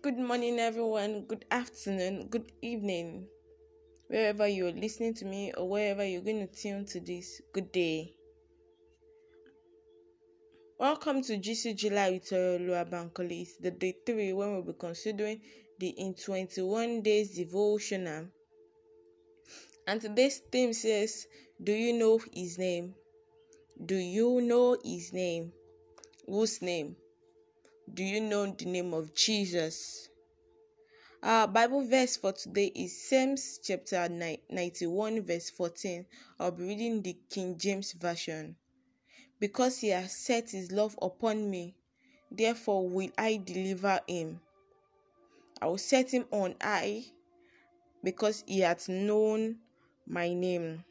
Good morning, everyone. Good afternoon. Good evening. Wherever you're listening to me or wherever you're going to tune to this, good day. Welcome to Juicy July with Lua Bankole. It's the day three when we'll be considering the in 21 days devotional. And today's theme says, Do you know his name? Do you know his name? Whose name? Do you know the name of Jesus? Our Bible verse for today is Psalms chapter 91, verse 14. I'll be reading the King James Version. Because he has set his love upon me, therefore will I deliver him. I will set him on high, because he hath known my name.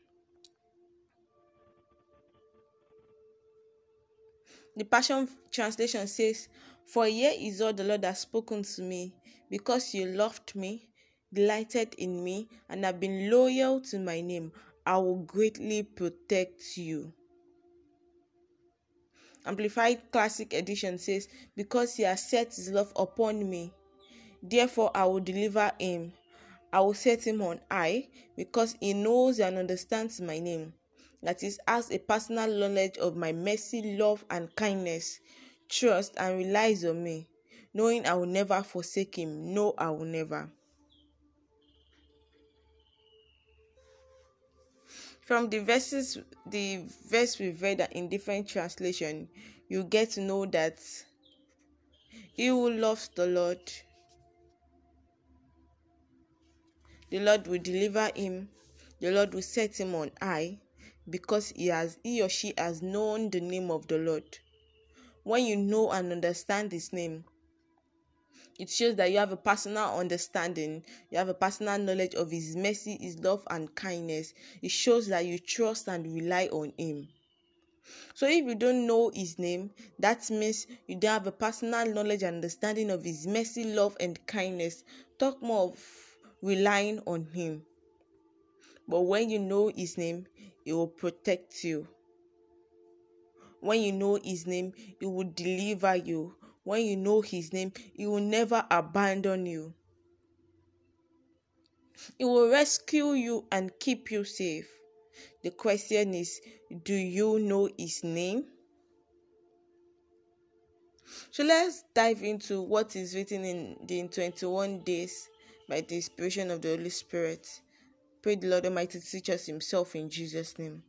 The Passion Translation says, For here is all the Lord has spoken to me, because you loved me, delighted in me, and have been loyal to my name. I will greatly protect you. Amplified Classic Edition says, Because he has set his love upon me, therefore I will deliver him. I will set him on high, because he knows and understands my name that is, has a personal knowledge of my mercy, love, and kindness, trust, and relies on me, knowing I will never forsake him. No, I will never. From the verses, the verse we've read in different translation, you get to know that he who loves the Lord, the Lord will deliver him, the Lord will set him on high, because he has he or she has known the name of the Lord. When you know and understand his name, it shows that you have a personal understanding, you have a personal knowledge of his mercy, his love, and kindness. It shows that you trust and rely on him. So if you don't know his name, that means you don't have a personal knowledge and understanding of his mercy, love, and kindness. Talk more of relying on him. But when you know his name, he will protect you. When you know his name, he will deliver you. When you know his name, he will never abandon you. He will rescue you and keep you safe. The question is do you know his name? So let's dive into what is written in the 21 days by the inspiration of the Holy Spirit. Pray the Lord Almighty to teach us Himself in Jesus' name.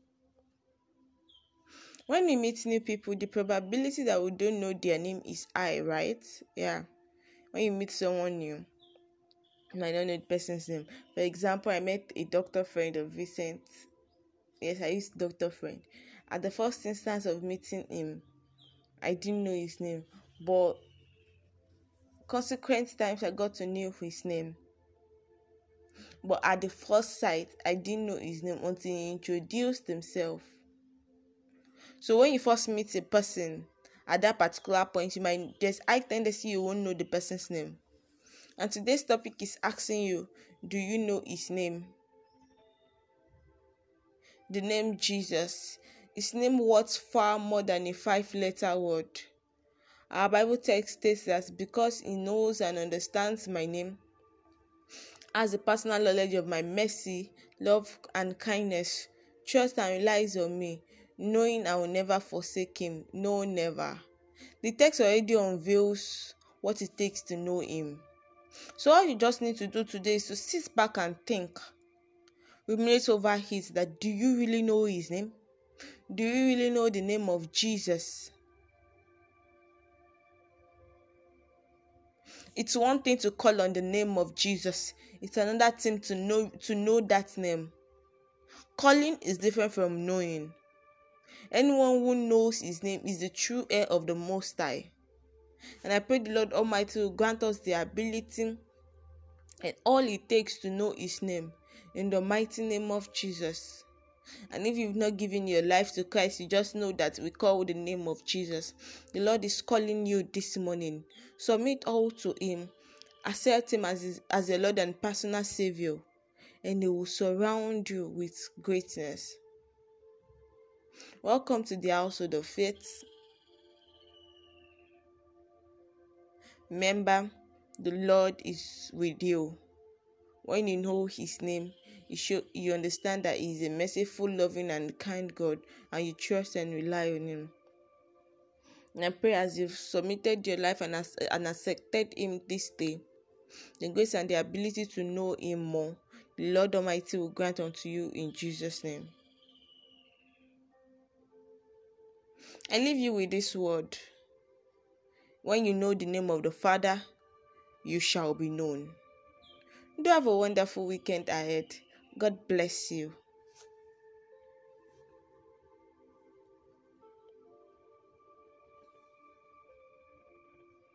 When we meet new people, the probability that we don't know their name is high, right? Yeah. When you meet someone new, and I don't know the person's name. For example, I met a doctor friend of Vincent. Yes, I used doctor friend. At the first instance of meeting him, I didn't know his name, but consequent times I got to know his name but at the first sight, I didn't know his name until he introduced himself. So when you first meet a person at that particular point, you might just I tendency you won't know the person's name. And today's topic is asking you, do you know his name? The name Jesus. His name worth far more than a five letter word. Our Bible text states that because he knows and understands my name, has a personal knowledge of my mercy, love, and kindness, trust and relies on me, knowing I will never forsake him. No, never. The text already unveils what it takes to know him. So, all you just need to do today is to sit back and think. Ruminate over his that do you really know his name? Do you really know the name of Jesus? It's one thing to call on the name of Jesus. It's another thing to know to know that name. Calling is different from knowing. Anyone who knows his name is the true heir of the Most High. And I pray the Lord Almighty will grant us the ability and all it takes to know his name in the mighty name of Jesus. And if you've not given your life to Christ, you just know that we call the name of Jesus. The Lord is calling you this morning. Submit all to Him. Accept Him as, his, as your Lord and personal Savior, and He will surround you with greatness. Welcome to the household of faith. Remember, the Lord is with you. When you know His name, you show you understand that He is a merciful, loving, and kind God, and you trust and rely on Him. And I pray as you've submitted your life and, as, and accepted Him this day, the grace and the ability to know Him more, the Lord Almighty will grant unto you in Jesus' name. I leave you with this word. When you know the name of the Father, you shall be known. Do have a wonderful weekend ahead. God bless you.